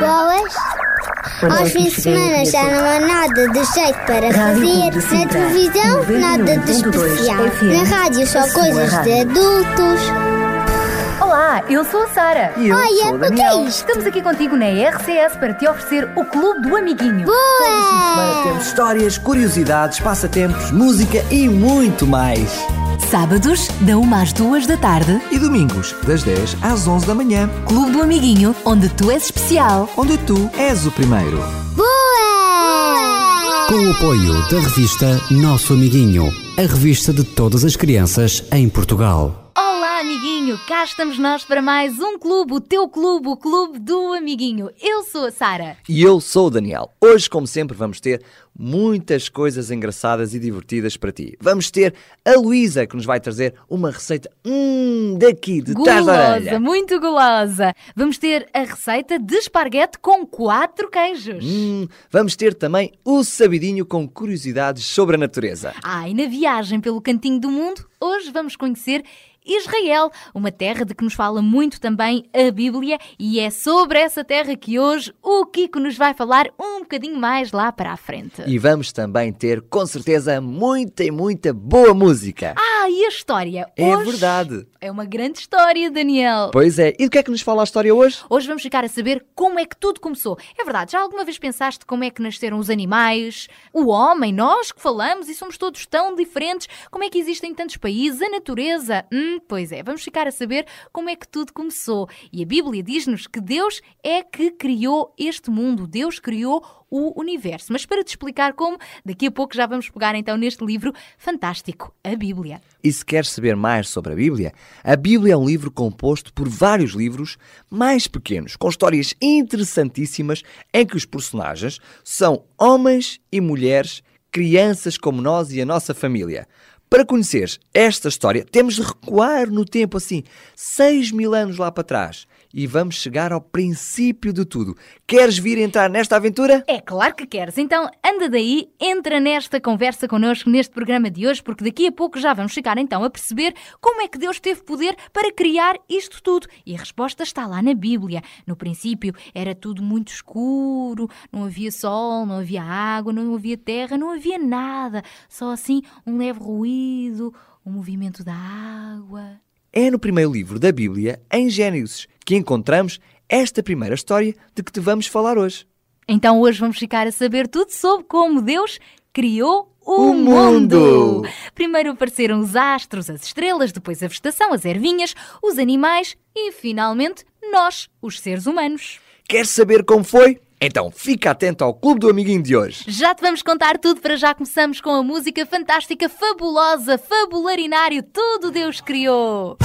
Boas. Aos fins de semana já não há nada de jeito para fazer. Na televisão, nada de especial. Na rádio, só coisas de adultos. Olá, eu sou a Sara. E eu Olha, sou o o que é Daniel. isto? Estamos aqui contigo na RCS para te oferecer o Clube do Amiguinho. Boa! temos histórias, curiosidades, passatempos, música e muito mais. Sábados, da 1 às 2 da tarde, E domingos, das 10 às 11 da manhã, Clube do Amiguinho, onde tu és especial. onde tu és o primeiro. Boa! Com o apoio da revista Nosso Amiguinho, a revista de todas as crianças em Portugal. Amiguinho. Cá estamos nós para mais um clube, o teu clube, o Clube do Amiguinho. Eu sou a Sara. E eu sou o Daniel. Hoje, como sempre, vamos ter muitas coisas engraçadas e divertidas para ti. Vamos ter a Luísa, que nos vai trazer uma receita hum, daqui, de Gulosa, muito gulosa. Vamos ter a receita de esparguete com quatro queijos. Hum, vamos ter também o sabidinho com curiosidades sobre a natureza. Ah, e na viagem pelo cantinho do mundo, hoje vamos conhecer Israel, uma terra de que nos fala muito também a Bíblia, e é sobre essa terra que hoje o Kiko nos vai falar um bocadinho mais lá para a frente. E vamos também ter, com certeza, muita e muita boa música. Ah, e a história? É Hoje verdade. É uma grande história, Daniel. Pois é. E do que é que nos fala a história hoje? Hoje vamos ficar a saber como é que tudo começou. É verdade, já alguma vez pensaste como é que nasceram os animais, o homem, nós que falamos e somos todos tão diferentes? Como é que existem tantos países, a natureza? Hum, pois é, vamos ficar a saber como é que tudo começou. E a Bíblia diz-nos que Deus é que criou este mundo, Deus criou o universo. Mas para te explicar como, daqui a pouco já vamos pegar então neste livro fantástico, a Bíblia. E se queres saber mais sobre a Bíblia, a Bíblia é um livro composto por vários livros mais pequenos, com histórias interessantíssimas em que os personagens são homens e mulheres, crianças como nós e a nossa família. Para conheceres esta história, temos de recuar no tempo assim, seis mil anos lá para trás. E vamos chegar ao princípio de tudo. Queres vir entrar nesta aventura? É claro que queres. Então anda daí, entra nesta conversa connosco neste programa de hoje, porque daqui a pouco já vamos chegar então a perceber como é que Deus teve poder para criar isto tudo. E a resposta está lá na Bíblia. No princípio era tudo muito escuro, não havia sol, não havia água, não havia terra, não havia nada. Só assim um leve ruído, o movimento da água. É no primeiro livro da Bíblia, em Gênesis, que encontramos esta primeira história de que te vamos falar hoje. Então hoje vamos ficar a saber tudo sobre como Deus criou o, O mundo. Primeiro apareceram os astros, as estrelas, depois a vegetação, as ervinhas, os animais e, finalmente, nós, os seres humanos. Queres saber como foi? Então fica atento ao Clube do Amiguinho de hoje. Já te vamos contar tudo, para já começamos com a música fantástica, fabulosa, fabularinário, tudo Deus criou.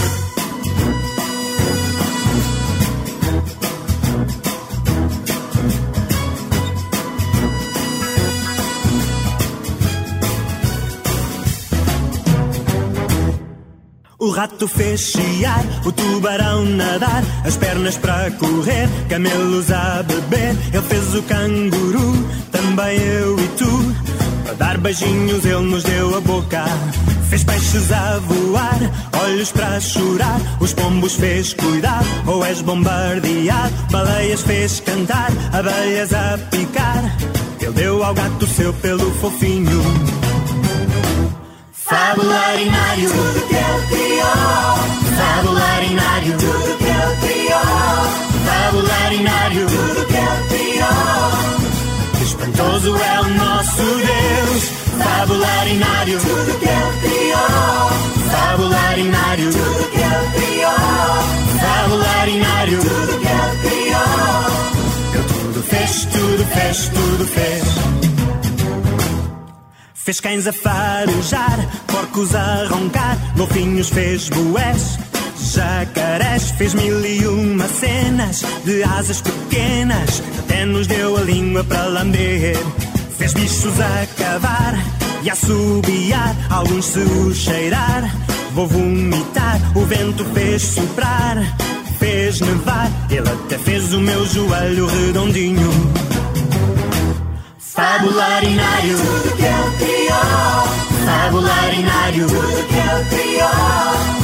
Rato fez chiar, o tubarão nadar, as pernas para correr, camelos a beber. Ele fez o canguru, também eu e tu. Para dar beijinhos ele nos deu a boca. Fez peixes a voar, olhos para chorar. Os pombos fez cuidar, ou és bombardeado. Baleias fez cantar, abelhas a picar. Ele deu ao gato seu pelo fofinho. Fabularinário, tudo que ele criou. Fabularinário, tudo que ele criou. Fabularinário, tudo que ele criou. Espantoso é o nosso Deus. Fabularinário, tudo que ele criou. Fabularinário, tudo que ele criou. Fabularinário, tudo que ele criou. Ele tudo fez, tudo fez, tudo fez. Fez cães a farejar, porcos a roncar, golfinhos fez bués, jacarés, fez mil e uma cenas de asas pequenas, até nos deu a língua para lamber. Fez bichos a cavar e a assobiar, alguns se o cheirar. Vou vomitar, o vento fez soprar, fez nevar, ele até fez o meu joelho redondinho. Fabularinário, tudo que ele criou. Fabularinário, tudo que ele criou.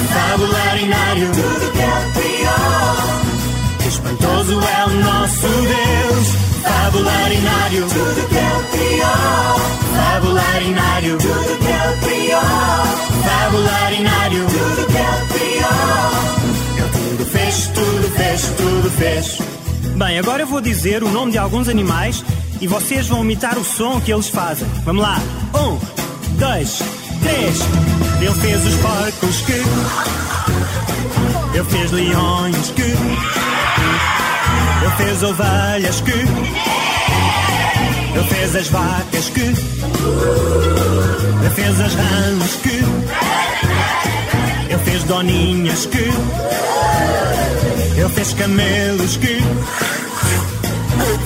Fabularinário, tudo que ele criou. Espantoso é o nosso Deus. Fabularinário, tudo que ele criou. Fabularinário, tudo que ele criou. Fabularinário, tudo que ele criou. Ele tudo fez, tudo fez, tudo fez. Bem, agora eu vou dizer o nome de alguns animais e vocês vão imitar o som que eles fazem. Vamos lá. Um, dois, três. Ele fez os porcos que. Ele fez leões que. Ele fez ovelhas que. Ele fez as vacas que. Ele fez as rãs que. Ele fez doninhas que. Ele fez camelos que.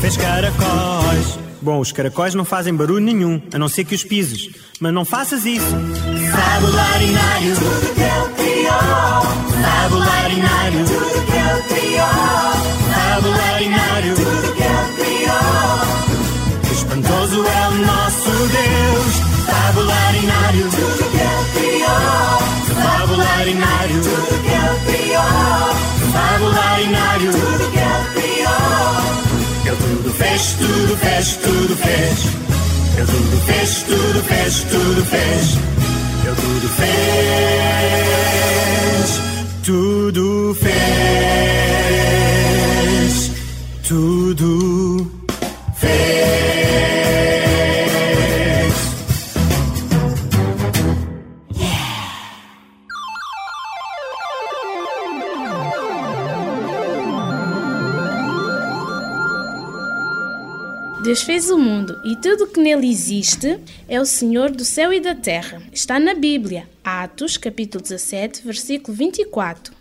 Fez caracóis. Bom, os caracóis não fazem barulho nenhum, a não ser que os pises. Mas não faças isso. Fabularinário, tudo que ele criou. Fabularinário, tudo que ele criou. Fabularinário, tudo que ele criou. Espantoso é o nosso Deus. Fabularinário, tudo que ele criou. Fabularinário, tudo que ele criou. Fabularinário, tudo fez, tudo fez, tudo fez. Ele tudo fez, tudo fez, tudo fez. Ele tudo fez, tudo fez, tudo fez. Fez o mundo e tudo que nele existe é o Senhor do céu e da terra. Está na Bíblia, Atos, capítulo 17, versículo 24.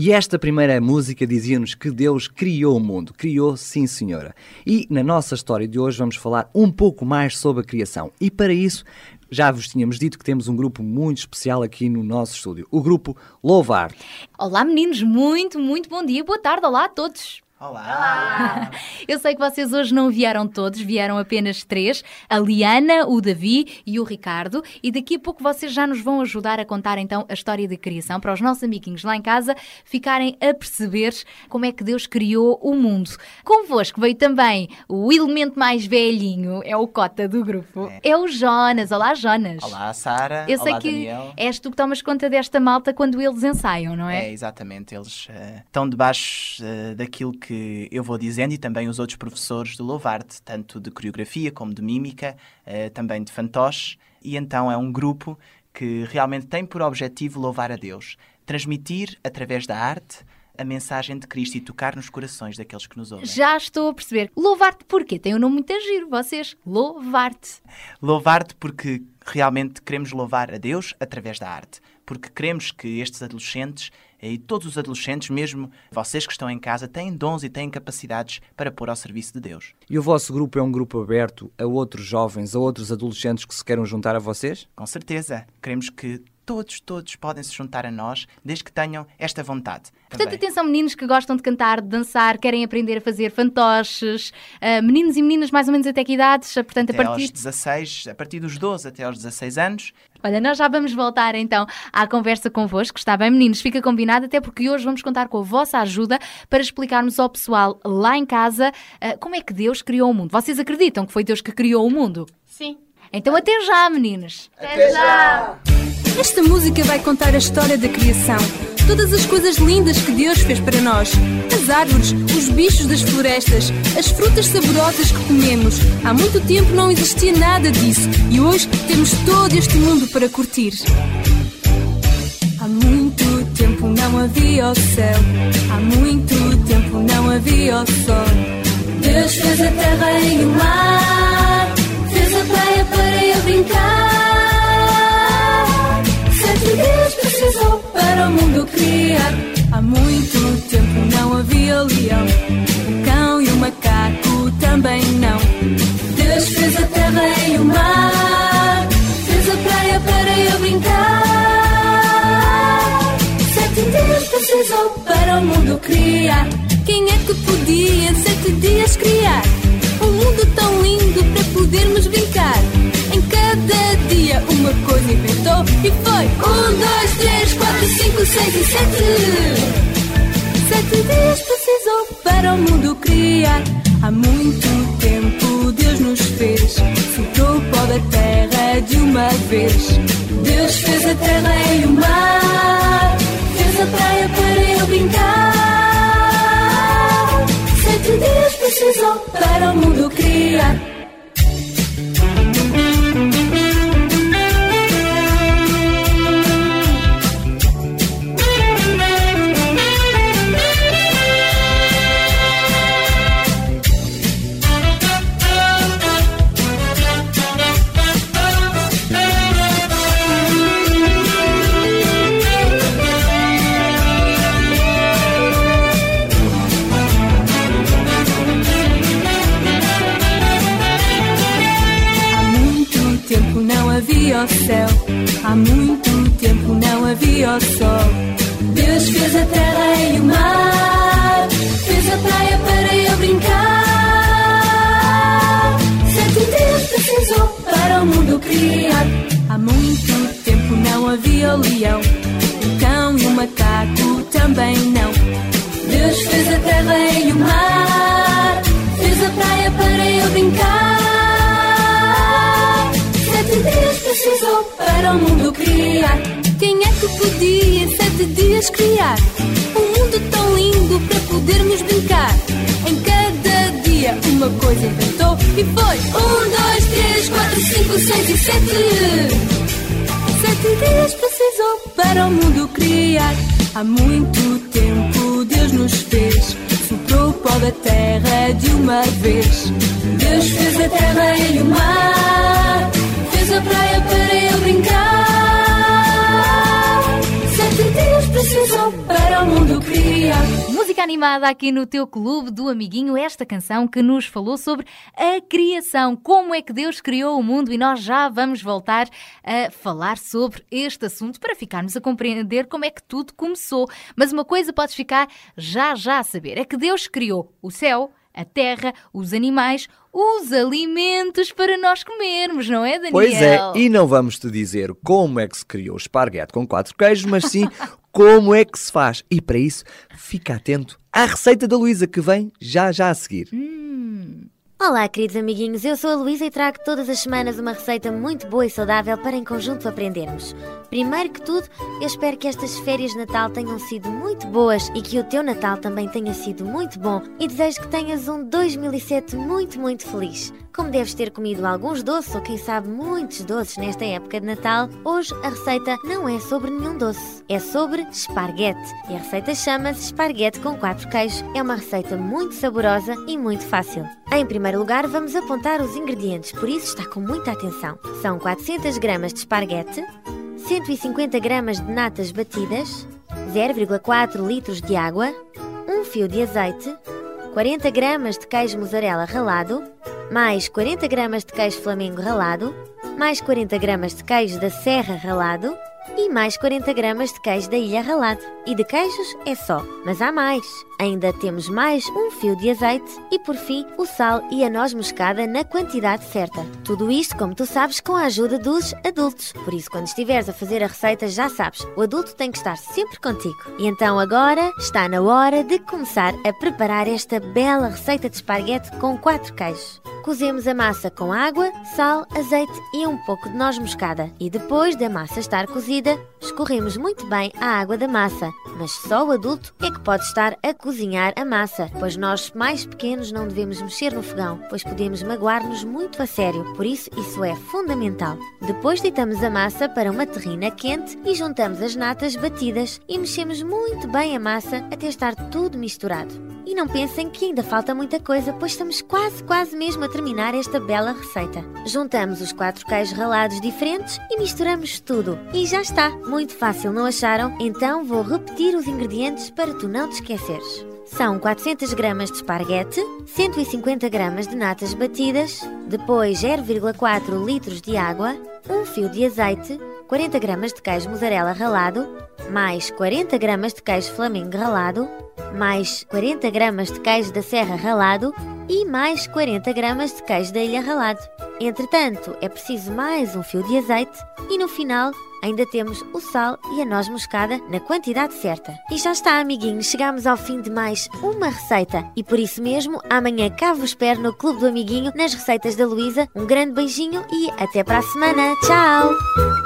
E esta primeira música dizia-nos que Deus criou o mundo. Criou, sim, senhora. E na nossa história de hoje vamos falar um pouco mais sobre a criação. E para isso, já vos tínhamos dito que temos um grupo muito especial aqui no nosso estúdio. O grupo Louvar. Olá, meninos. Muito, muito bom dia. Boa tarde. Olá a todos. Olá! Eu sei que vocês hoje não vieram todos, vieram apenas três: a Liana, o Davi e o Ricardo. E daqui a pouco vocês já nos vão ajudar a contar então a história da criação para os nossos amiguinhos lá em casa ficarem a perceber como é que Deus criou o mundo. Convosco veio também o elemento mais velhinho, é o cota do grupo, é, o Jonas. Olá, Jonas. Olá, Sara. Eu sei Olá, que Daniel. és tu que tomas conta desta malta quando eles ensaiam, não é? É, exatamente. Eles eh, estão debaixo eh, daquilo que eu vou dizendo e também os outros professores do Louvarte, tanto de coreografia como de mímica, eh, também de fantoche. E então é um grupo que realmente tem por objetivo louvar a Deus, transmitir através da arte a mensagem de Cristo e tocar nos corações daqueles que nos ouvem. Já estou a perceber. Louvar-te porquê? Tem um nome muito giro, vocês. Louvar-te. Louvar-te porque realmente queremos louvar a Deus através da arte. Porque queremos que estes adolescentes e todos os adolescentes, mesmo vocês que estão em casa, têm dons e têm capacidades para pôr ao serviço de Deus. E o vosso grupo é um grupo aberto a outros jovens, a outros adolescentes que se queiram juntar a vocês? Com certeza. Queremos que todos, todos podem se juntar a nós, desde que tenham esta vontade. Portanto, Também. atenção, meninos que gostam de cantar, de dançar, querem aprender a fazer fantoches, ah, meninos e meninas mais ou menos até que idades, Ah, portanto, até a partir... aos 16, a partir dos 12 até aos 16 anos. Olha, nós já vamos voltar então à conversa convosco, está bem, meninos? Fica combinado, até porque hoje vamos contar com a vossa ajuda para explicarmos ao pessoal lá em casa ah, como é que Deus criou o mundo. Vocês acreditam que foi Deus que criou o mundo? Sim. Então até já, meninos! Esta música vai contar a história da criação. Todas as coisas lindas que Deus fez para nós. As árvores, os bichos das florestas, as frutas saborosas que comemos. Há muito tempo não existia nada disso e hoje temos todo este mundo para curtir. Há muito tempo não havia o céu. Há muito tempo não havia o sol. Deus fez a terra e o mar. Fez a praia para eu brincar. Para o mundo criar. Há muito tempo não havia leão. O cão e o macaco também não. Deus fez a terra e o mar. Fez a praia para eu brincar. Sete dias precisou para o mundo criar. Quem é que podia em sete dias criar? Um mundo tão lindo para podermos brincar. Em cada alguma coisa inventou e foi um, dois, três, quatro, cinco, seis e sete. Sete dias precisou para o mundo criar. Há muito tempo Deus nos fez, soltou o pó da terra de uma vez. Deus fez a terra e o mar, fez a praia para eu brincar. Sete dias precisou para o mundo criar. Céu, há muito tempo não havia o sol. Deus fez a terra e o mar, fez a praia para eu brincar. Sete dias precisou para o mundo criar. Há muito tempo não havia o leão, o cão e o macaco também não. Deus fez a terra e o mar, fez a praia para eu brincar sete dias precisou para o mundo criar. Quem é que podia em sete dias criar um mundo tão lindo para podermos brincar? Em cada dia uma coisa inventou e foi um, dois, três, quatro, cinco, seis e sete. Sete dias precisou para o mundo criar. Há muito tempo Deus nos fez. Soprou o pó da terra de uma vez. Deus fez a terra e o mar a praia para eu brincar. Sete dias precisam para o mundo criar. Música animada aqui no teu clube do amiguinho, esta canção que nos falou sobre a criação, como é que Deus criou o mundo e nós já vamos voltar a falar sobre este assunto para ficarmos a compreender como é que tudo começou. Mas uma coisa podes ficar já já a saber, é que Deus criou o céu, a terra, os animais, os alimentos para nós comermos, não é, Daniel? Pois é, e não vamos te dizer como é que se criou o esparguete com quatro queijos, mas sim como é que se faz. E para isso, fica atento à receita da Luísa que vem já já a seguir. Hum. Olá, queridos amiguinhos, eu sou a Luísa e trago todas as semanas uma receita muito boa e saudável para em conjunto aprendermos. Primeiro que tudo, eu espero que estas férias de Natal tenham sido muito boas e que o teu Natal também tenha sido muito bom e desejo que tenhas um 2007 muito, muito feliz. Como deves ter comido alguns doces ou quem sabe muitos doces nesta época de Natal, hoje a receita não é sobre nenhum doce, é sobre esparguete. E a receita chama-se esparguete com quatro queijos. É uma receita muito saborosa e muito fácil. Em primeiro lugar, vamos apontar os ingredientes, por isso está com muita atenção. São 400 gramas de esparguete, 150 gramas de natas batidas, 0,4 litros de água, um fio de azeite, 40 gramas de queijo mussarela ralado, mais 40 gramas de queijo flamengo ralado, mais 40 gramas de queijo da serra ralado e mais 40 gramas de queijo da ilha ralado. E de queijos é só, mas há mais. Ainda temos mais um fio de azeite e, por fim, o sal e a noz moscada na quantidade certa. Tudo isto, como tu sabes, com a ajuda dos adultos. Por isso, quando estiveres a fazer a receita, já sabes, o adulto tem que estar sempre contigo. E então agora está na hora de começar a preparar esta bela receita de esparguete com quatro queijos. Cozemos a massa com água, sal, azeite e um pouco de noz moscada. E depois da massa estar cozida, escorremos muito bem a água da massa. Mas só o adulto é que pode estar a cozinhar a massa, pois nós mais pequenos não devemos mexer no fogão, pois podemos magoar-nos muito a sério. Por isso, isso é fundamental. Depois deitamos a massa para uma terrina quente e juntamos as natas batidas e mexemos muito bem a massa até estar tudo misturado. E não pensem que ainda falta muita coisa, pois estamos quase, quase mesmo a terminar esta bela receita. Juntamos os quatro queijos ralados diferentes e misturamos tudo. E já está! Muito fácil, não acharam? Então vou repetir os ingredientes para tu não te esqueceres. São 400 gramas de esparguete, 150 gramas de natas batidas, depois 0,4 litros de água, um fio de azeite, 40 gramas de queijo mussarela ralado, mais 40 gramas de queijo flamengo ralado, mais 40 gramas de queijo da serra ralado e mais 40 gramas de queijo da ilha ralado. Entretanto, é preciso mais um fio de azeite e no final ainda temos o sal e a noz moscada na quantidade certa. E já está, amiguinhos, chegamos ao fim de mais uma receita. E por isso mesmo, amanhã cá vos espero no Clube do Amiguinho, nas receitas da Luísa. Um grande beijinho e até para a semana. Tchau!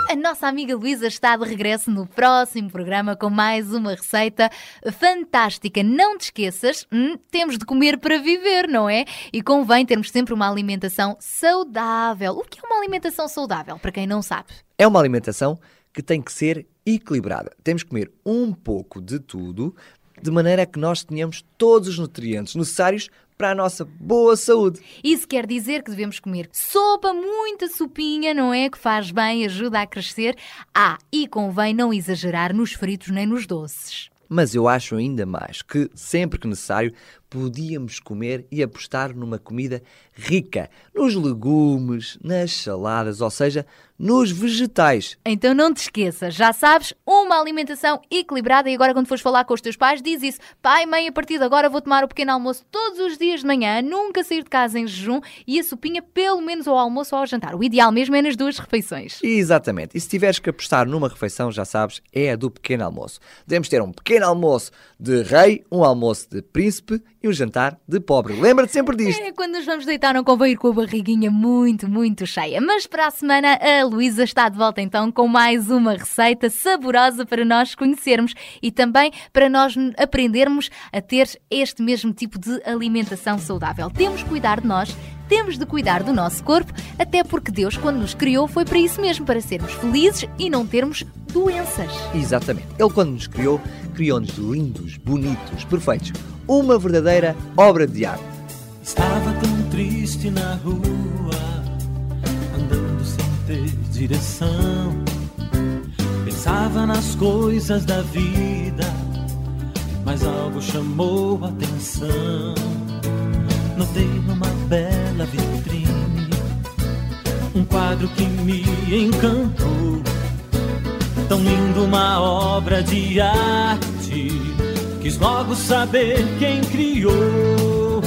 A nossa amiga Luísa está de regresso no próximo programa com mais uma receita fantástica. Não te esqueças, hum, temos de comer para viver, não é? E convém termos sempre uma alimentação saudável. O que é uma alimentação saudável, para quem não sabe? É uma alimentação que tem que ser equilibrada. Temos que comer um pouco de tudo, de maneira que nós tenhamos todos os nutrientes necessários para a nossa boa saúde. Isso quer dizer que devemos comer sopa, muita sopinha, não é? Que faz bem, ajuda a crescer. Ah, e convém não exagerar nos fritos nem nos doces. Mas eu acho ainda mais que, sempre que necessário, podíamos comer e apostar numa comida rica nos legumes, nas saladas, ou seja, nos vegetais. Então não te esqueças, já sabes, uma alimentação equilibrada e agora quando fores falar com os teus pais, diz isso. Pai, mãe, a partir de agora vou tomar o pequeno almoço todos os dias de manhã, nunca sair de casa em jejum e a sopinha pelo menos ao almoço ou ao jantar. O ideal mesmo é nas duas refeições. Exatamente. E se tiveres que apostar numa refeição, já sabes, é a do pequeno almoço. Devemos ter um pequeno almoço de rei, um almoço de príncipe e um jantar de pobre. Lembra-te sempre disto. É, quando nos vamos deitar não convém ir com a barriguinha muito, muito cheia. Mas para a semana a Luísa está de volta então com mais uma receita saborosa para nós conhecermos e também para nós aprendermos a ter este mesmo tipo de alimentação saudável. Temos que cuidar de nós, temos de cuidar do nosso corpo, até porque Deus, quando nos criou, foi para isso mesmo, para sermos felizes e não termos doenças. Exatamente. Ele, quando nos criou, criou-nos lindos, bonitos, perfeitos. Uma verdadeira obra de arte. Estava tão triste na rua, andando sem ter direção. Pensava nas coisas da vida, mas algo chamou a atenção. Notei numa bela vitrine um quadro que me encantou. Tão lindo, uma obra de arte. Quis logo saber quem criou.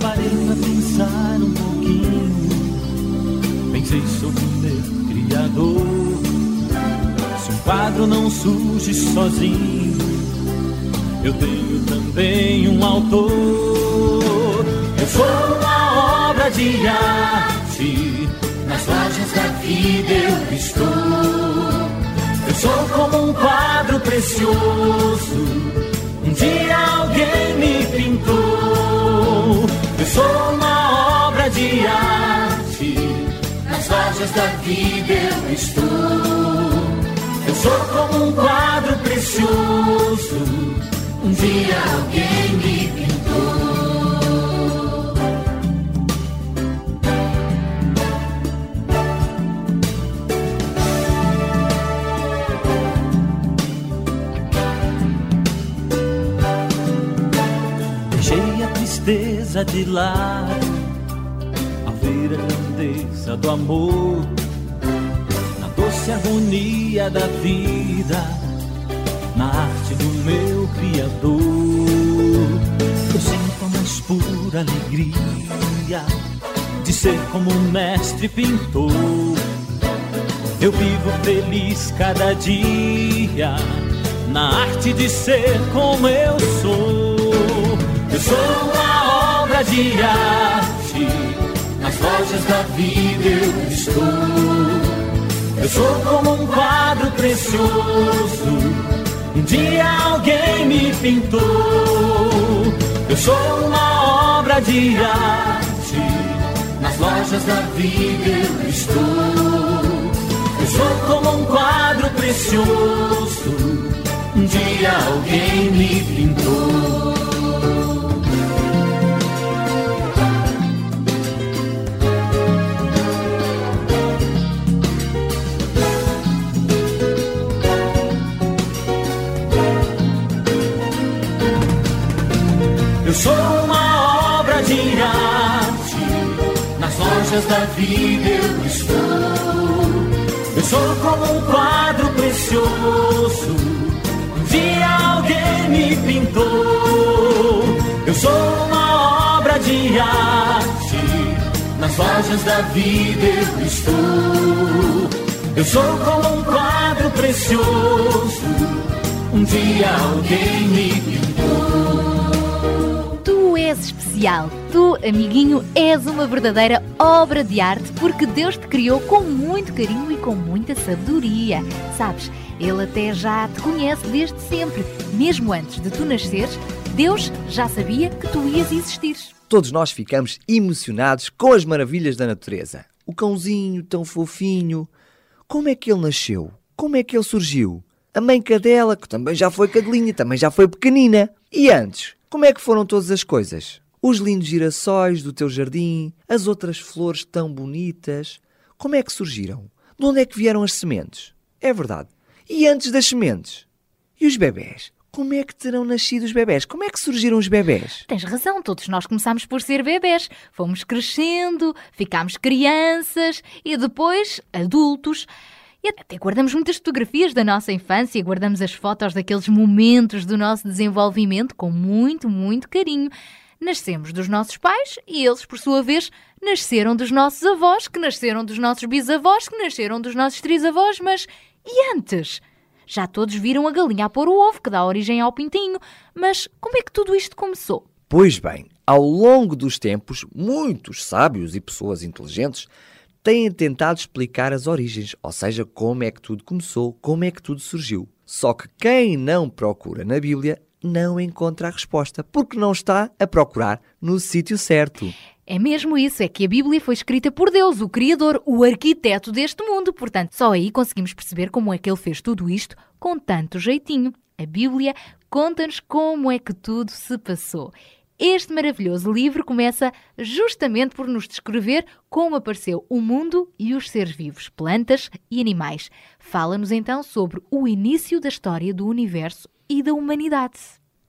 Parei pra pensar um pouquinho. Pensei sobre o meu Criador. Se um quadro não surge sozinho, eu tenho também um autor. Eu sou uma obra de arte. Nas lojas da vida eu estou. Eu sou como um quadro precioso. Dia alguém me pintou. Eu sou uma obra de arte. Nas lojas da vida eu estou. Eu sou como um quadro precioso. Um dia alguém me pintou. Tristeza de lado ao ver a grandeza do amor, na doce harmonia da vida, na arte do meu Criador. Eu sinto a mais pura alegria de ser como um mestre pintor. Eu vivo feliz cada dia na arte de ser como eu sou. Eu sou de arte, nas lojas da vida eu estou. Eu sou como um quadro precioso, um dia alguém me pintou. Eu sou uma obra de arte, nas lojas da vida eu estou. Eu sou como um quadro precioso, um dia alguém me pintou. Lojas da vida eu estou. Eu sou como um quadro precioso, um dia alguém me pintou. Eu sou uma obra de arte, nas lojas da vida eu estou. Eu sou como um quadro precioso. Um dia alguém me pintou. Especial. Tu, amiguinho, és uma verdadeira obra de arte porque Deus te criou com muito carinho e com muita sabedoria. Sabes, Ele até já te conhece desde sempre. Mesmo antes de tu nasceres, Deus já sabia que tu ias existir. Todos nós ficamos emocionados com as maravilhas da natureza. O cãozinho tão fofinho. Como é que ele nasceu? Como é que ele surgiu? A mãe cadela, que também já foi cadelinha, também já foi pequenina. E antes, como é que foram todas as coisas? Os lindos girassóis do teu jardim, as outras flores tão bonitas. Como é que surgiram? De onde é que vieram as sementes? É verdade. E antes das sementes? E os bebés? Como é que terão nascido os bebés? Como é que surgiram os bebés? Tens razão, todos nós começámos por ser bebés. Fomos crescendo, ficámos crianças e depois adultos. E até guardamos muitas fotografias da nossa infância, guardamos as fotos daqueles momentos do nosso desenvolvimento com muito, muito carinho. Nascemos dos nossos pais e eles, por sua vez, nasceram dos nossos avós, que nasceram dos nossos bisavós, que nasceram dos nossos trisavós, mas e antes? Já todos viram a galinha a pôr o ovo, que dá origem ao pintinho. Mas como é que tudo isto começou? Pois bem, ao longo dos tempos, muitos sábios e pessoas inteligentes têm tentado explicar as origens, ou seja, como é que tudo começou, como é que tudo surgiu. Só que quem não procura na Bíblia não encontra a resposta, porque não está a procurar no sítio certo. É mesmo isso, é que a Bíblia foi escrita por Deus, o Criador, o arquiteto deste mundo. Portanto, só aí conseguimos perceber como é que ele fez tudo isto com tanto jeitinho. A Bíblia conta-nos como é que tudo se passou. Este maravilhoso livro começa justamente por nos descrever como apareceu o mundo e os seres vivos, plantas e animais. Fala-nos então sobre o início da história do universo e da humanidade.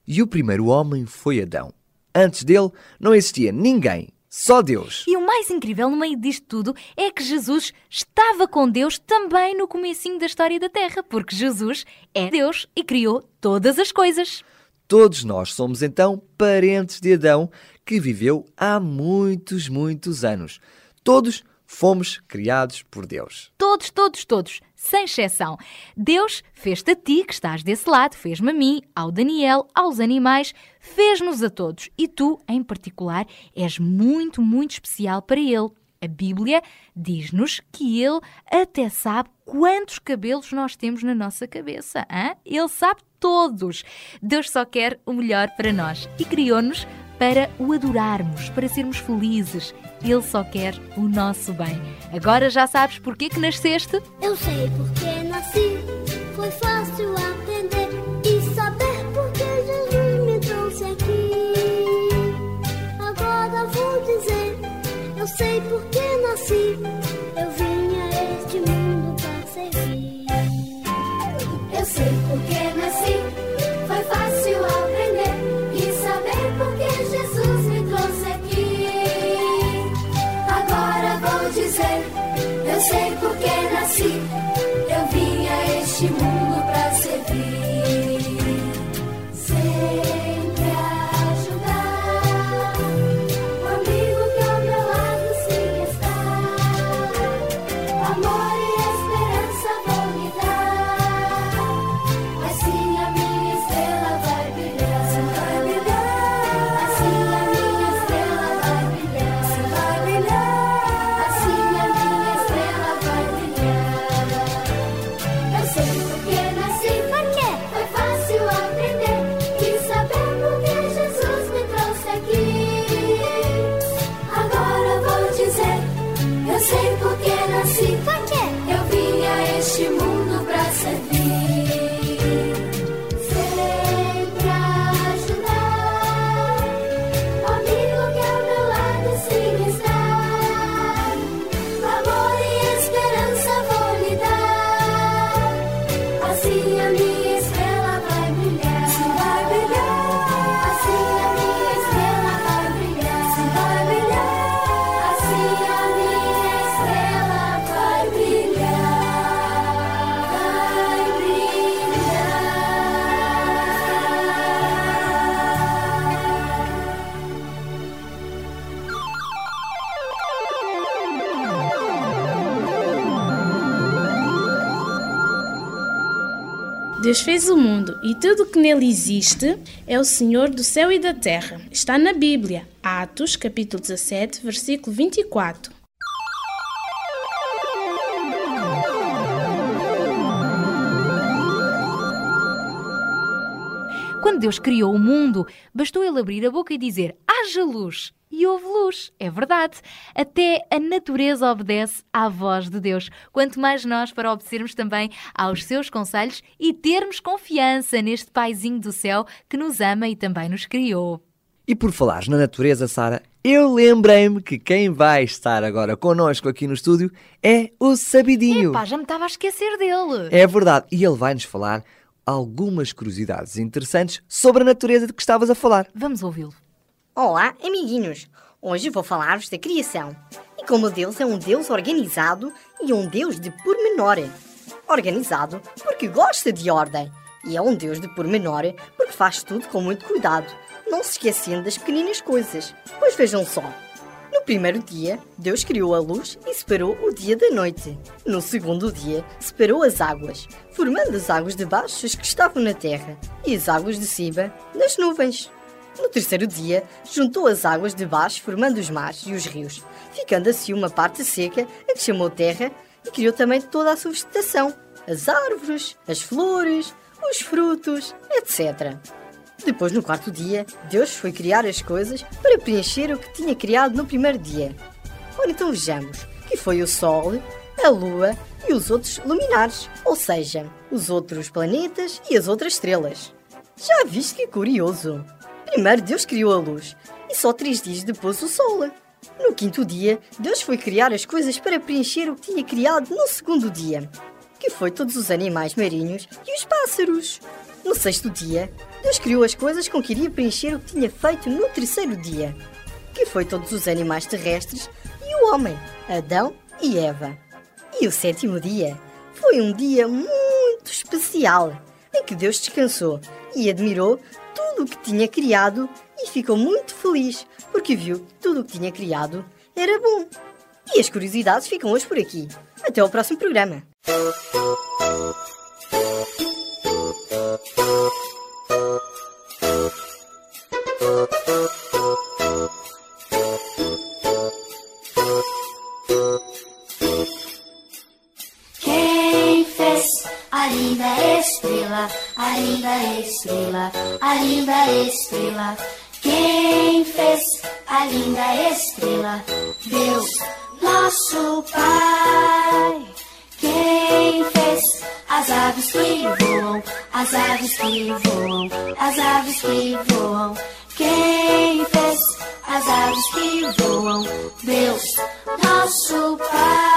E o primeiro homem foi Adão. Antes dele não existia ninguém, só Deus. E o mais incrível no meio disto tudo é que Jesus estava com Deus também no comecinho da história da Terra, porque Jesus é Deus e criou todas as coisas. Todos nós somos então parentes de Adão, que viveu há muitos, muitos anos. Todos fomos criados por Deus. Todos, todos, todos, sem exceção. Deus fez-te a ti, que estás desse lado, fez-me a mim, ao Daniel, aos animais, fez-nos a todos. E tu, em particular, és muito, muito especial para Ele. A Bíblia diz-nos que Ele até sabe quantos cabelos nós temos na nossa cabeça. Hein? Ele sabe todos. Deus só quer o melhor para nós e criou-nos para o adorarmos, para sermos felizes. Ele só quer o nosso bem. Agora já sabes porquê que nasceste? Eu sei porque nasci, foi fácil aprender e saber porque Jesus me trouxe aqui. Agora vou dizer, eu sei porque nasci, eu Deus fez o mundo e tudo que nele existe é o Senhor do céu e da terra. Está na Bíblia, Atos, capítulo 17, versículo 24. Quando Deus criou o mundo, bastou ele abrir a boca e dizer: haja luz. E houve luz, é verdade. Até a natureza obedece à voz de Deus. Quanto mais nós para obedecermos também aos seus conselhos e termos confiança neste Paizinho do céu que nos ama e também nos criou. E por falares na natureza, Sara, eu lembrei-me que quem vai estar agora connosco aqui no estúdio é o Sabidinho. Epá, já me estava a esquecer dele. É verdade, e ele vai-nos falar algumas curiosidades interessantes sobre a natureza de que estavas a falar. Vamos ouvi-lo. Olá, amiguinhos! Hoje vou falar-vos da criação. E como Deus é um Deus organizado e um Deus de pormenor. Organizado porque gosta de ordem. E é um Deus de pormenor porque faz tudo com muito cuidado, não se esquecendo das pequeninas coisas. Pois vejam só. No primeiro dia, Deus criou a luz e separou o dia da noite. No segundo dia, separou as águas, formando as águas de baixo as que estavam na terra e as águas de cima nas nuvens. No terceiro dia, juntou as águas de baixo, formando os mares e os rios, ficando assim uma parte seca, a que chamou terra, e criou também toda a sua vegetação, as árvores, as flores, os frutos, etc. Depois, no quarto dia, Deus foi criar as coisas para preencher o que tinha criado no primeiro dia. Ora, então vejamos, que foi o Sol, a Lua e os outros luminares, ou seja, os outros planetas e as outras estrelas. Já viste que curioso? Primeiro Deus criou a luz e só três dias depois o sol. No quinto dia, Deus foi criar as coisas para preencher o que tinha criado no segundo dia, que foi todos os animais marinhos e os pássaros. No sexto dia, Deus criou as coisas com que iria preencher o que tinha feito no terceiro dia, que foi todos os animais terrestres e o homem, Adão e Eva. E o sétimo dia foi um dia muito especial, em que Deus descansou e admirou tudo o que tinha criado e ficou muito feliz porque viu que tudo o que tinha criado era bom. E as curiosidades ficam hoje por aqui. Até ao próximo programa. Quem linda estrela, a linda estrela, a linda estrela? Quem fez a linda estrela? Deus, nosso Pai. Quem fez as aves que voam, as aves que voam, as aves que voam? Quem fez as aves que voam? Deus, nosso Pai.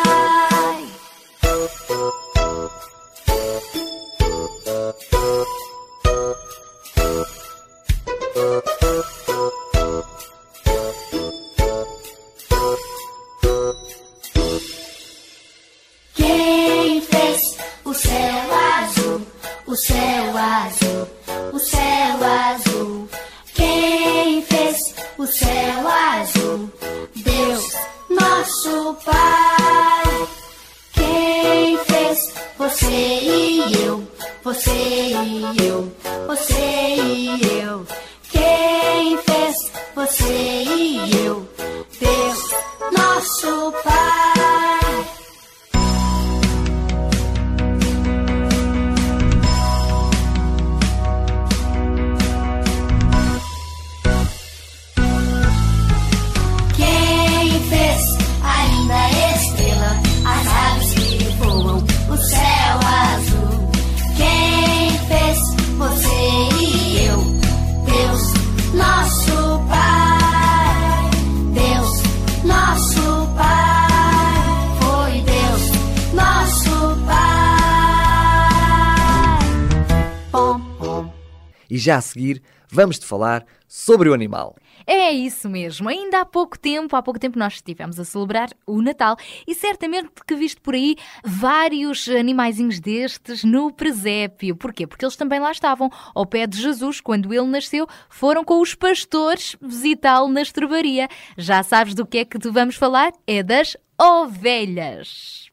Seguir, vamos-te falar sobre o animal. É isso mesmo. Ainda há pouco tempo, há pouco tempo nós estivemos a celebrar o Natal e certamente que viste por aí vários animaizinhos destes no presépio. Porquê? Porque eles também lá estavam, ao pé de Jesus, quando ele nasceu, foram com os pastores visitá-lo na estrebaria. Já sabes do que é que te vamos falar? É das ovelhas.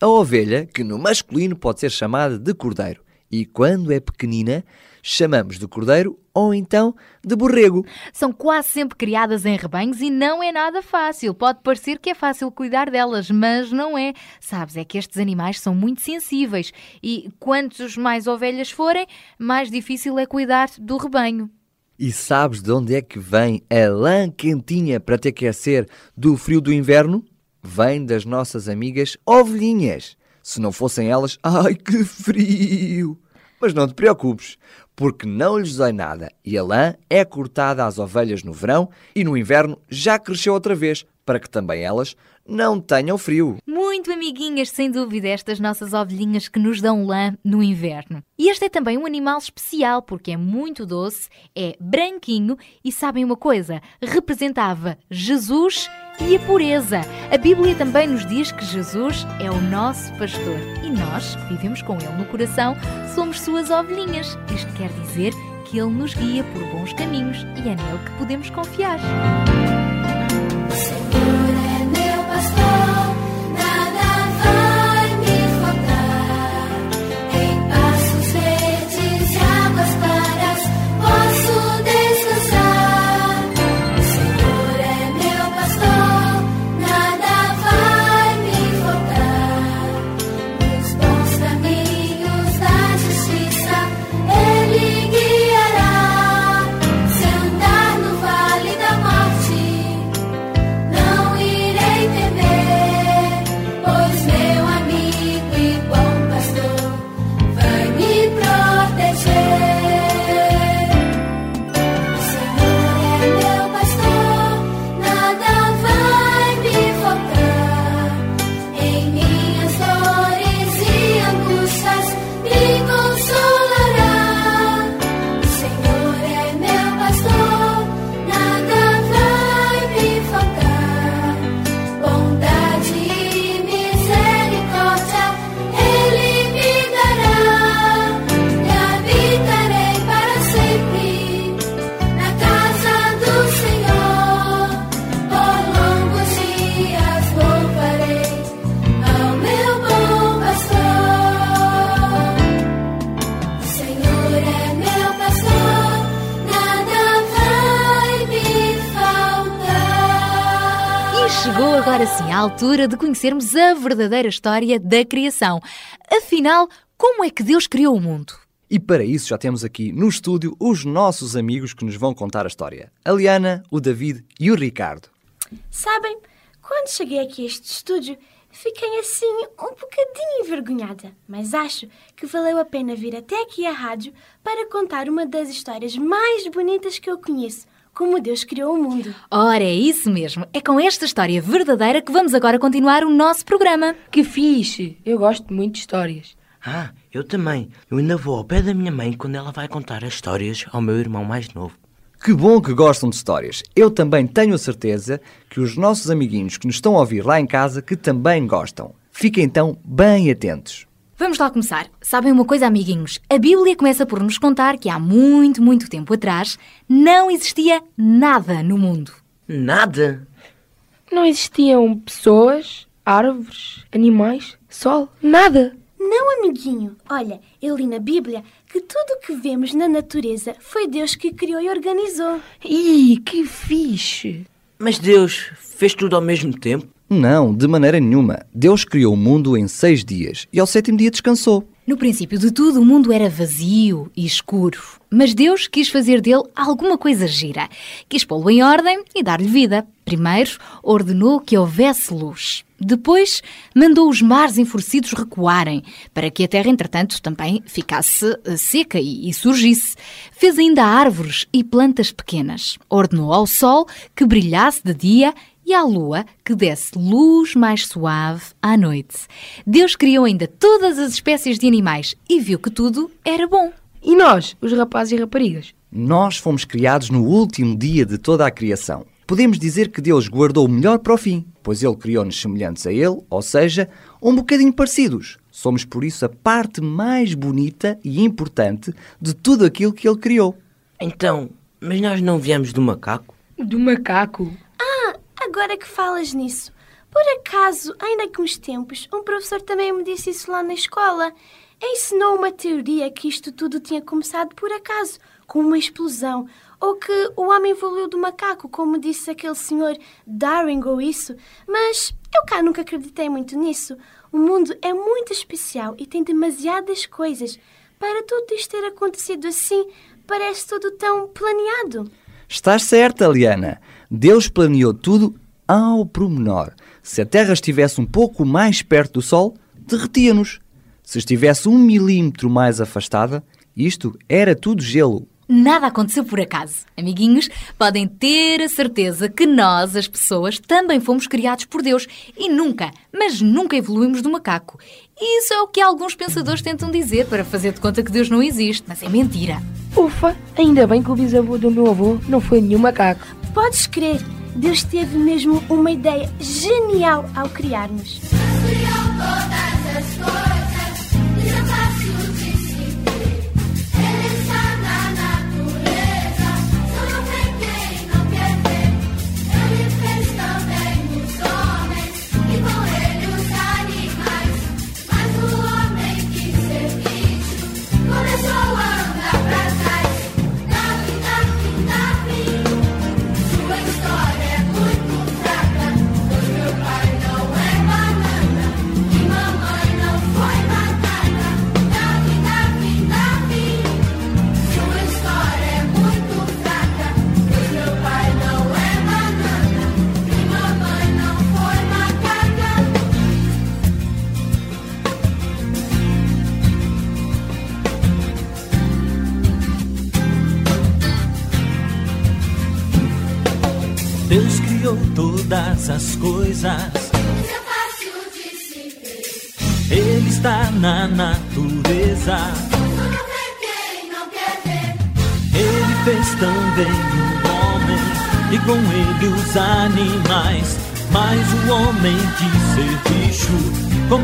A ovelha, que no masculino pode ser chamada de cordeiro E quando é pequenina, chamamos de cordeiro ou então de borrego. São quase sempre criadas em rebanhos e não é nada fácil. Pode parecer que é fácil cuidar delas, mas não é. Sabes, é que estes animais são muito sensíveis e quantos mais ovelhas forem, mais difícil é cuidar do rebanho. E sabes de onde é que vem a lã quentinha para te aquecer do frio do inverno? Vem das nossas amigas ovelhinhas. Se não fossem elas, ai que frio! Mas não te preocupes, porque não lhes dói nada e a lã é cortada às ovelhas no verão e no inverno já cresceu outra vez, para que também elas não tenham frio. Muito amiguinhas, sem dúvida, estas nossas ovelhinhas que nos dão lã no inverno. E este é também um animal especial porque é muito doce, é branquinho e sabem uma coisa? Representava Jesus e a pureza. A Bíblia também nos diz que Jesus é o nosso pastor e nós, que vivemos com ele no coração, somos suas ovelhinhas. Isto quer dizer que ele nos guia por bons caminhos e é nele que podemos confiar. Altura de conhecermos a verdadeira história da criação. Afinal, como é que Deus criou o mundo? E para isso já temos aqui no estúdio os nossos amigos que nos vão contar a história. A Liana, o David e o Ricardo. Sabem, quando cheguei aqui a este estúdio, fiquei assim um bocadinho envergonhada, mas acho que valeu a pena vir até aqui à rádio para contar uma das histórias mais bonitas que eu conheço, como Deus criou o mundo. Ora, é isso mesmo. É com esta história verdadeira que vamos agora continuar o nosso programa. Que fixe! Eu gosto muito de histórias. Ah, eu também. Eu ainda vou ao pé da minha mãe quando ela vai contar as histórias ao meu irmão mais novo. Que bom que gostam de histórias. Eu também tenho a certeza que os nossos amiguinhos que nos estão a ouvir lá em casa que também gostam. Fiquem então bem atentos. Vamos lá começar. Sabem uma coisa, amiguinhos? A Bíblia começa por nos contar que há muito, muito tempo atrás não existia nada no mundo. Nada? Não existiam pessoas, árvores, animais, sol, nada. Não, amiguinho. Olha, eu li na Bíblia que tudo o que vemos na natureza foi Deus que criou e organizou. Ih, que fixe! Mas Deus fez tudo ao mesmo tempo? Não, de maneira nenhuma. Deus criou o mundo em seis dias e ao sétimo dia descansou. No princípio de tudo, o mundo era vazio e escuro. Mas Deus quis fazer dele alguma coisa gira. Quis pô-lo em ordem e dar-lhe vida. Primeiro, ordenou que houvesse luz. Depois, mandou os mares enfurecidos recuarem, para que a terra, entretanto, também ficasse eh, seca e, e surgisse. Fez ainda árvores e plantas pequenas. Ordenou ao sol que brilhasse de dia e à lua que desse luz mais suave à noite. Deus criou ainda todas as espécies de animais e viu que tudo era bom. E nós, os rapazes e raparigas? Nós fomos criados no último dia de toda a criação. Podemos dizer que Deus guardou o melhor para o fim, pois Ele criou-nos semelhantes a Ele, ou seja, um bocadinho parecidos. Somos por isso a parte mais bonita e importante de tudo aquilo que Ele criou. Então, mas nós não viemos do macaco? Do macaco? Agora que falas nisso. Por acaso, ainda que uns tempos, um professor também me disse isso lá na escola. Ensinou uma teoria que isto tudo tinha começado por acaso, com uma explosão, ou que o homem evoluiu do macaco, como disse aquele senhor Darwin ou isso. Mas eu cá nunca acreditei muito nisso. O mundo é muito especial e tem demasiadas coisas. Para tudo isto ter acontecido assim, parece tudo tão planeado. Estás certa, Liana. Deus planeou tudo ao pormenor. Se a Terra estivesse um pouco mais perto do Sol, derretia-nos. Se estivesse um milímetro mais afastada, isto era tudo gelo. Nada aconteceu por acaso. Amiguinhos, podem ter a certeza que nós, as pessoas, também fomos criados por Deus e nunca, mas nunca evoluímos do macaco. Isso é o que alguns pensadores tentam dizer para fazer de conta que Deus não existe, mas é mentira. Ufa, ainda bem que o bisavô do meu avô não foi nenhum macaco. Podes crer, Deus teve mesmo uma ideia genial ao criar-nos. Todas as coisas,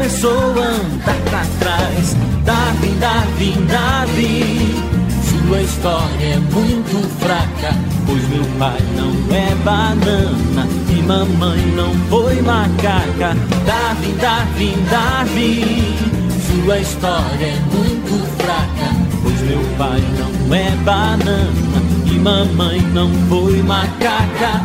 começou a andar pra trás. Darwin, Darwin, Darwin. Sua história é muito fraca, pois meu pai não é banana e mamãe não foi macaca. Darwin, Darwin, Darwin. Sua história é muito fraca, pois meu pai não é banana e mamãe não foi macaca.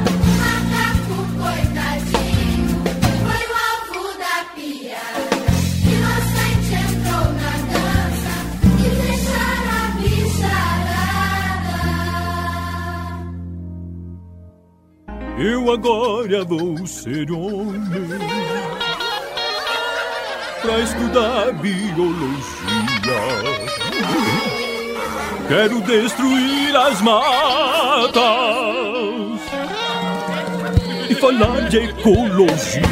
Eu agora vou ser homem pra estudar biologia. Quero destruir as matas e falar de ecologia.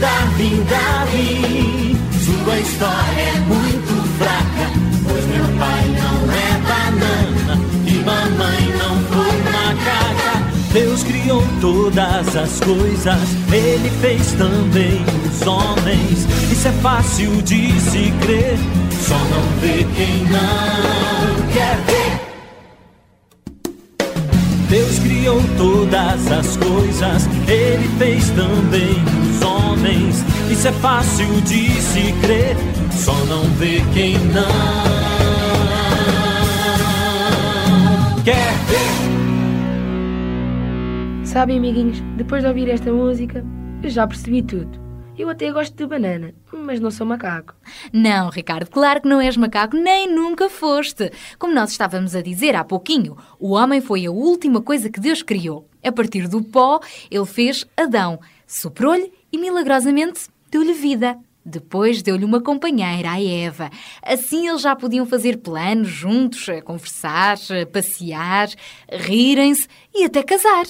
Darwin, Darwin. Sua história é muito fraca, pois meu pai não é banana e mamãe não foi macaca. Deus criou todas as coisas, Ele fez também os homens. Isso é fácil de se crer, só não vê quem não quer ver. Criou todas as coisas, Ele fez também os homens. Isso é fácil de se crer, só não vê quem não quer ver. Sabem, amiguinhos, depois de ouvir esta música, eu já percebi tudo. Eu até gosto de banana, mas não sou macaco. Não, Ricardo, claro que não és macaco, nem nunca foste. Como nós estávamos a dizer há pouquinho, o homem foi a última coisa que Deus criou. A partir do pó, ele fez Adão, soprou-lhe e milagrosamente deu-lhe vida. Depois deu-lhe uma companheira, a Eva. Assim eles já podiam fazer planos juntos, a conversar, a passear, rirem-se e até casar.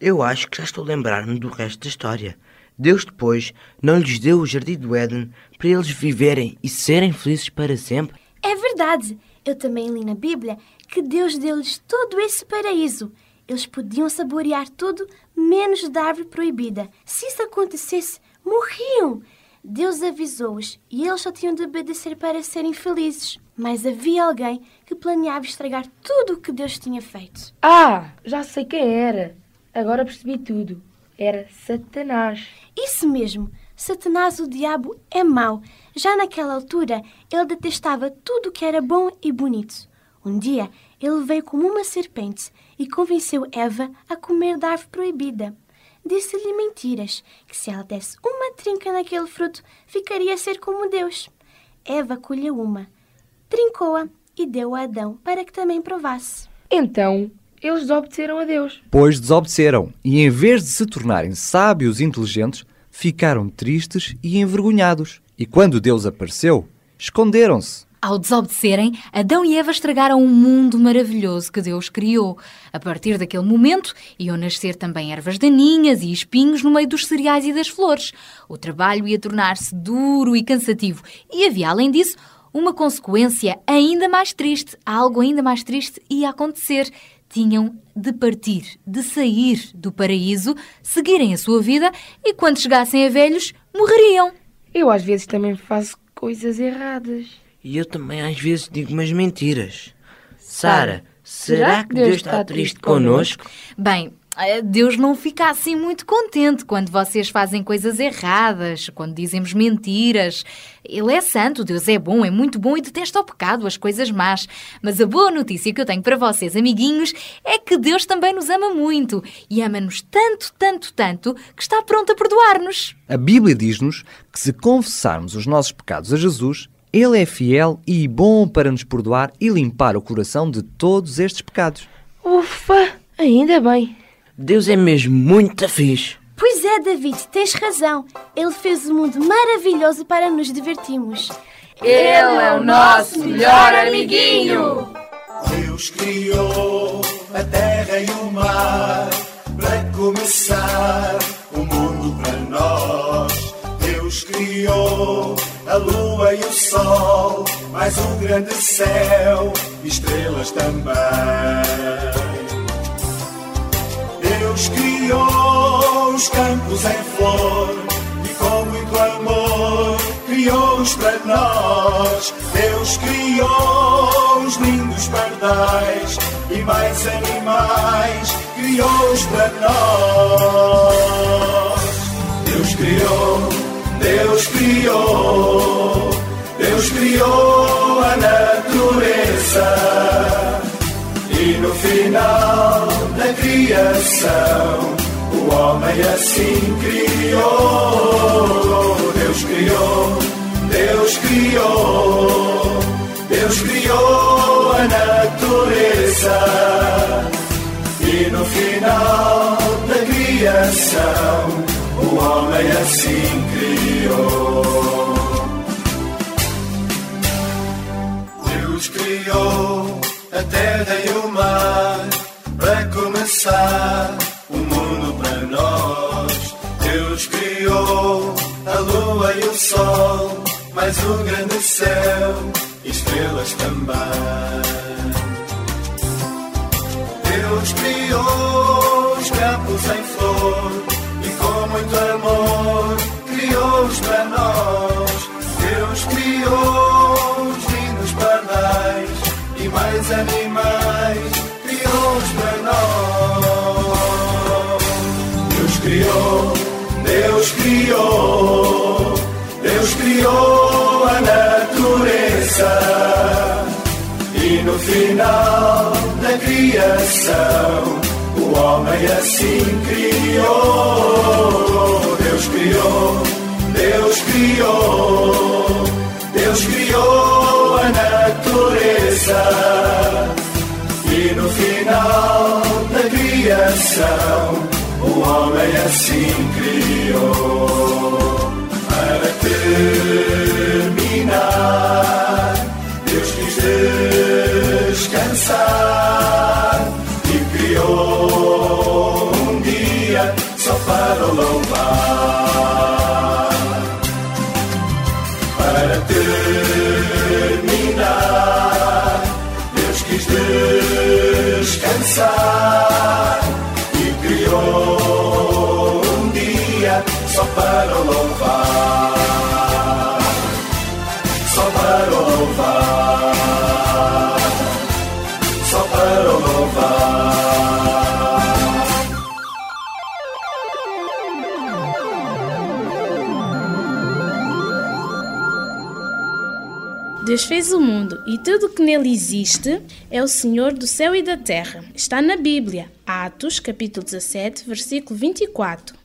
Eu acho que já estou a lembrar-me do resto da história. Deus depois não lhes deu o jardim do Éden para eles viverem e serem felizes para sempre. É verdade. Eu também li na Bíblia que Deus deu-lhes todo esse paraíso. Eles podiam saborear tudo, menos da árvore proibida. Se isso acontecesse, morriam. Deus avisou-os e eles só tinham de obedecer para serem felizes. Mas havia alguém que planeava estragar tudo o que Deus tinha feito. Ah, já sei quem era. Agora percebi tudo. Era Satanás. Isso mesmo. Satanás, o diabo, é mau. Já naquela altura, ele detestava tudo o que era bom e bonito. Um dia, ele veio como uma serpente e convenceu Eva a comer da árvore proibida. Disse-lhe mentiras, que se ela desse uma trinca naquele fruto, ficaria a ser como Deus. Eva colheu uma, trincou-a e deu a Adão para que também provasse. Então, eles desobedeceram a Deus. Pois desobedeceram e, em vez de se tornarem sábios e inteligentes, ficaram tristes e envergonhados. E quando Deus apareceu, esconderam-se. Ao desobedecerem, Adão e Eva estragaram um mundo maravilhoso que Deus criou. A partir daquele momento, iam nascer também ervas daninhas e espinhos no meio dos cereais e das flores. O trabalho ia tornar-se duro e cansativo. E havia, além disso, uma consequência ainda mais triste. Algo ainda mais triste ia acontecer. Tinham de partir, de sair do paraíso, seguirem a sua vida e, quando chegassem a velhos, morreriam. Eu às vezes também faço coisas erradas. E eu também às vezes digo umas mentiras. Sara, será que Deus está triste connosco? Bem, Deus não fica assim muito contente quando vocês fazem coisas erradas, quando dizemos mentiras. Ele é santo, Deus é bom, é muito bom e detesta o pecado, as coisas más. Mas a boa notícia que eu tenho para vocês, amiguinhos, é que Deus também nos ama muito e ama-nos tanto, tanto, tanto que está pronto a perdoar-nos. A Bíblia diz-nos que se confessarmos os nossos pecados a Jesus, Ele é fiel e bom para nos perdoar e limpar o coração de todos estes pecados. Ufa, ainda bem. Deus é mesmo muito fixe. Pois é, David, tens razão. Ele fez o mundo maravilhoso para nos divertirmos. Ele é o nosso melhor amiguinho. Deus criou a terra e o mar para começar o mundo para nós. Deus criou a lua e o sol, mais um grande céu, estrelas também. Deus criou os lindos pardais e mais animais criou-os para nós. Deus criou, Deus criou, Deus criou a natureza. E no final da criação, o homem assim criou. Deus criou, Deus criou, Deus criou a natureza. E no final da criação, o homem assim criou. Deus criou a terra e o mar para começar o mundo para nós. Deus criou a lua e o sol, mais o grande céu estrelas também. Deus criou os campos em flor e com muito amor criou-os para nós. Deus criou os lindos pardais e mais animais criou-os para nós. Deus criou, Deus criou, Deus criou natureza. E no final da criação, o homem assim criou. Deus criou, Deus criou, Deus criou a natureza. E no final da criação, o homem assim criou. Para terminar, descansar e criou um dia só para o louvar. Para terminar, Deus quis descansar e criou um dia só para o louvar. Deus fez o mundo e tudo que nele existe é o Senhor do céu e da terra. Está na Bíblia, Atos, capítulo 17, versículo 24.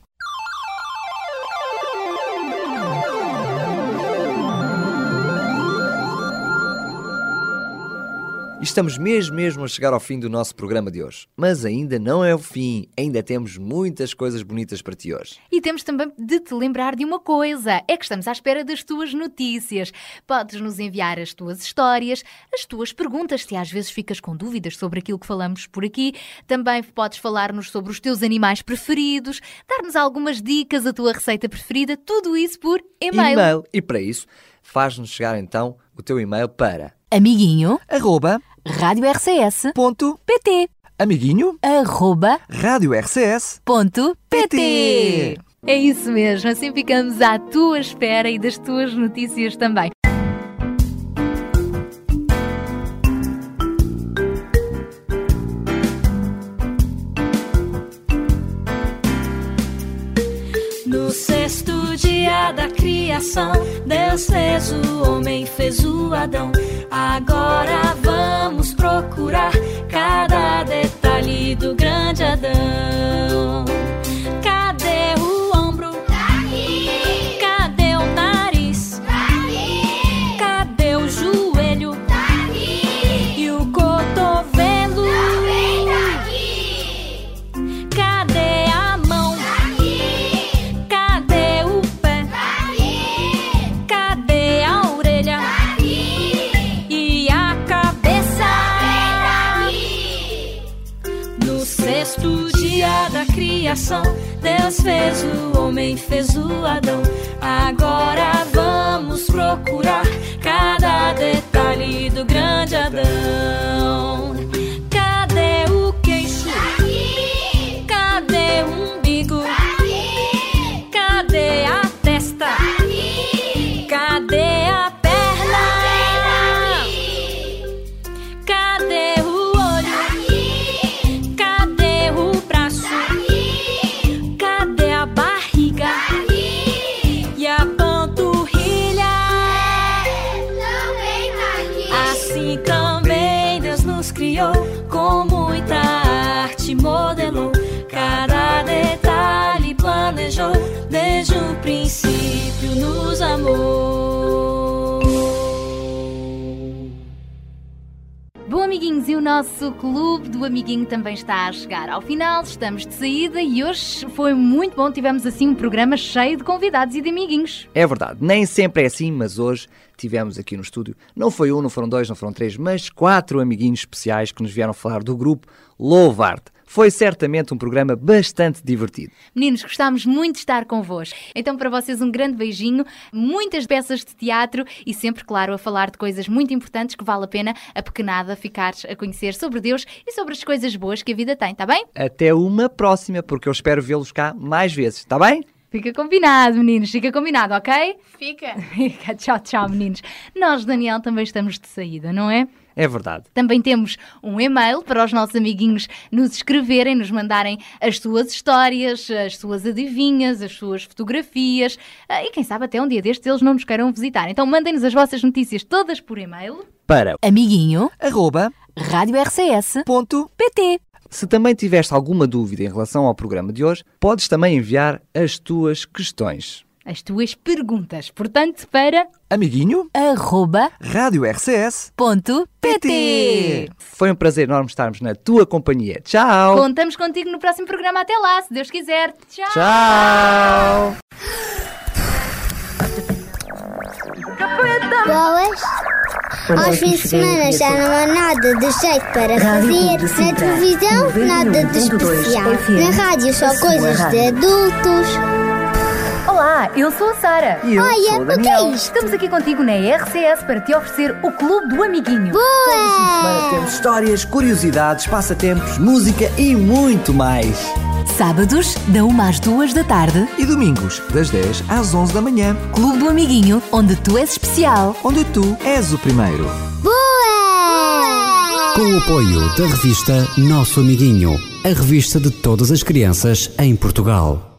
Estamos mesmo, mesmo a chegar ao fim do nosso programa de hoje. Mas ainda não é o fim, ainda temos muitas coisas bonitas para ti hoje. E temos também de te lembrar de uma coisa: é que estamos à espera das tuas notícias. Podes nos enviar as tuas histórias, as tuas perguntas, se às vezes ficas com dúvidas sobre aquilo que falamos por aqui. Também podes falar-nos sobre os teus animais preferidos, dar-nos algumas dicas, a tua receita preferida, tudo isso por e-mail. E para isso, faz-nos chegar então o teu e-mail para Amiguinho, arroba rádio RCS, ponto PT, amiguinho arroba, rádio RCS ponto PT. É isso mesmo, assim ficamos à tua espera e das tuas notícias também. No sexto dia da criação, Deus fez o homem, fez o Adão. Agora vamos procurar cada detalhe do grande Adão. Criação, Deus fez o homem, fez o Adão. Agora vamos procurar cada detalhe do grande Adão. O nosso clube do amiguinho também está a chegar ao final. Estamos de saída e hoje foi muito bom. Tivemos assim um programa cheio de convidados e de amiguinhos. É verdade, nem sempre é assim, mas hoje tivemos aqui no estúdio, não foi um, não foram dois, não foram três, mas quatro amiguinhos especiais que nos vieram falar do grupo Louvarte. Foi certamente um programa bastante divertido. Meninos, gostámos muito de estar convosco. Então, para vocês, um grande beijinho, muitas peças de teatro e sempre, claro, a falar de coisas muito importantes que vale a pena a pequenada ficar a conhecer sobre Deus e sobre as coisas boas que a vida tem, tá bem? Até uma próxima, porque eu espero vê-los cá mais vezes, está bem? Fica combinado, meninos, fica combinado, ok? Fica. Fica. tchau, tchau, meninos. Nós, Daniel, também estamos de saída, não é? É verdade. Também temos um e-mail para os nossos amiguinhos nos escreverem, nos mandarem as suas histórias, as suas adivinhas, as suas fotografias ah, e quem sabe até um dia destes eles não nos queiram visitar. Então mandem-nos as vossas notícias todas por e-mail. Para Amiguinho, arroba rádio RCS, ponto PT. Se também tiveste alguma dúvida em relação ao programa de hoje, podes também enviar as tuas questões. As tuas perguntas, portanto, para Amiguinho, arroba rádio RCS. ponto PT. Foi um prazer enorme estarmos na tua companhia. Tchau! Contamos contigo no próximo programa. Até lá, se Deus quiser. Tchau! Tchau! Boas. Aos fins de semana já não há nada de jeito para fazer. Na televisão, nada de especial. Na rádio, só coisas de adultos. Olá, eu sou a Sara. E eu Olha, sou o o que é Daniel. isto? Estamos aqui contigo na RCS para te oferecer o Clube do Amiguinho. Semana temos histórias, curiosidades, passatempos, música e muito mais. Sábados, da 1 às 2 da tarde. E domingos, das 10 às 11 da manhã. Clube do Amiguinho, onde tu és especial. Onde tu és o primeiro. Boa! Com o apoio da revista Nosso Amiguinho, a revista de todas as crianças em Portugal.